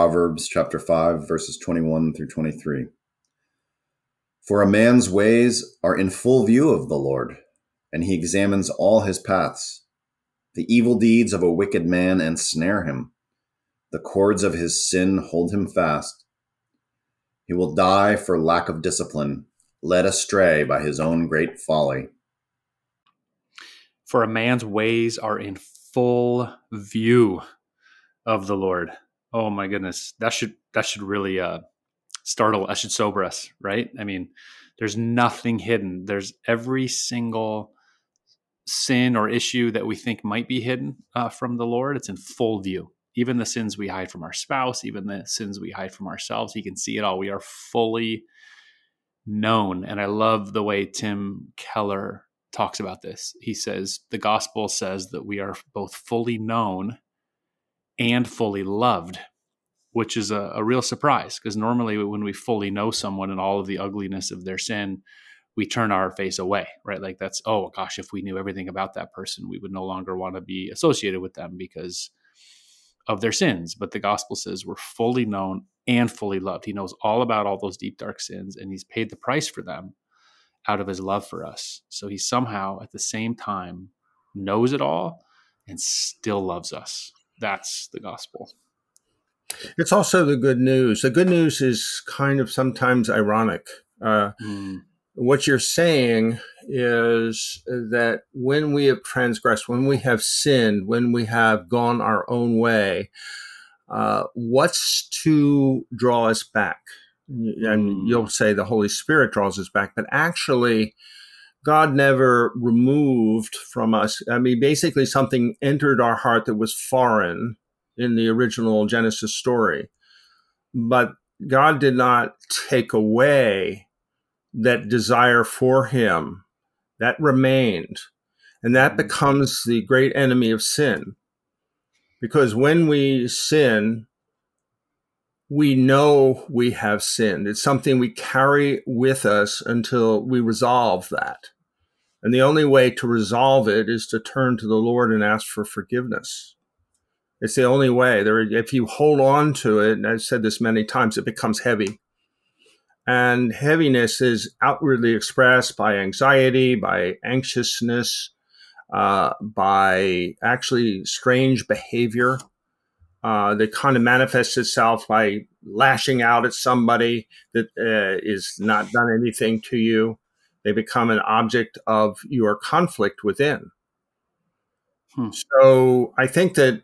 Proverbs chapter 5, verses 21 through 23. For a man's ways are in full view of the Lord, and he examines all his paths. The evil deeds of a wicked man ensnare him, the cords of his sin hold him fast. He will die for lack of discipline, led astray by his own great folly. For a man's ways are in full view of the Lord. Oh my goodness, that should that should really uh, startle. That should sober us, right? I mean, there's nothing hidden. There's every single sin or issue that we think might be hidden uh, from the Lord. It's in full view. Even the sins we hide from our spouse, even the sins we hide from ourselves, He can see it all. We are fully known. And I love the way Tim Keller talks about this. He says the gospel says that we are both fully known and fully loved, which is a, a real surprise because normally when we fully know someone and all of the ugliness of their sin, we turn our face away, right? Like that's, oh gosh, if we knew everything about that person, we would no longer want to be associated with them because of their sins. But the gospel says we're fully known and fully loved. He knows all about all those deep, dark sins and he's paid the price for them out of his love for us. So he somehow at the same time knows it all and still loves us. That's the gospel. It's also the good news. The good news is kind of sometimes ironic. Uh, mm. What you're saying is that when we have transgressed, when we have sinned, when we have gone our own way, uh, what's to draw us back? And mm. you'll say the Holy Spirit draws us back, but actually, God never removed from us. I mean, basically, something entered our heart that was foreign in the original Genesis story. But God did not take away that desire for Him, that remained. And that mm-hmm. becomes the great enemy of sin. Because when we sin, we know we have sinned. It's something we carry with us until we resolve that. And the only way to resolve it is to turn to the Lord and ask for forgiveness. It's the only way. There, if you hold on to it, and I've said this many times, it becomes heavy. And heaviness is outwardly expressed by anxiety, by anxiousness, uh, by actually strange behavior uh, that kind of manifests itself by lashing out at somebody that uh, is not done anything to you. They become an object of your conflict within. Hmm. So I think that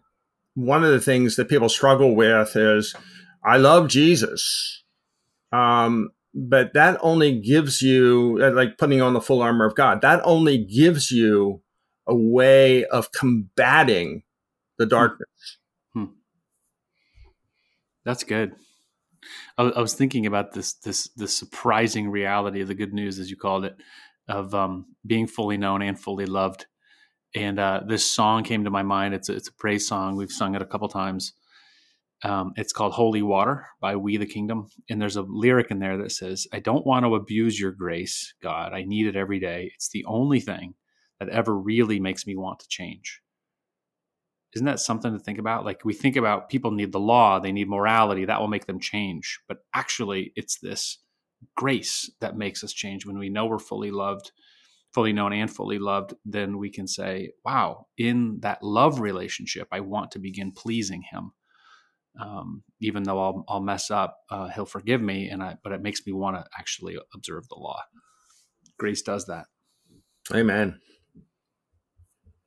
one of the things that people struggle with is I love Jesus. Um, but that only gives you, uh, like putting on the full armor of God, that only gives you a way of combating the hmm. darkness. That's good. I, was thinking about this this this surprising reality of the good news, as you called it, of um, being fully known and fully loved. And uh, this song came to my mind. It's a, it's a praise song. We've sung it a couple times. Um, it's called "Holy Water" by We the Kingdom, and there's a lyric in there that says, "I don't want to abuse your grace, God. I need it every day. It's the only thing that ever really makes me want to change." Isn't that something to think about? Like we think about people need the law, they need morality, that will make them change. But actually, it's this grace that makes us change. When we know we're fully loved, fully known, and fully loved, then we can say, wow, in that love relationship, I want to begin pleasing Him. Um, even though I'll, I'll mess up, uh, He'll forgive me, and I, but it makes me want to actually observe the law. Grace does that. Amen.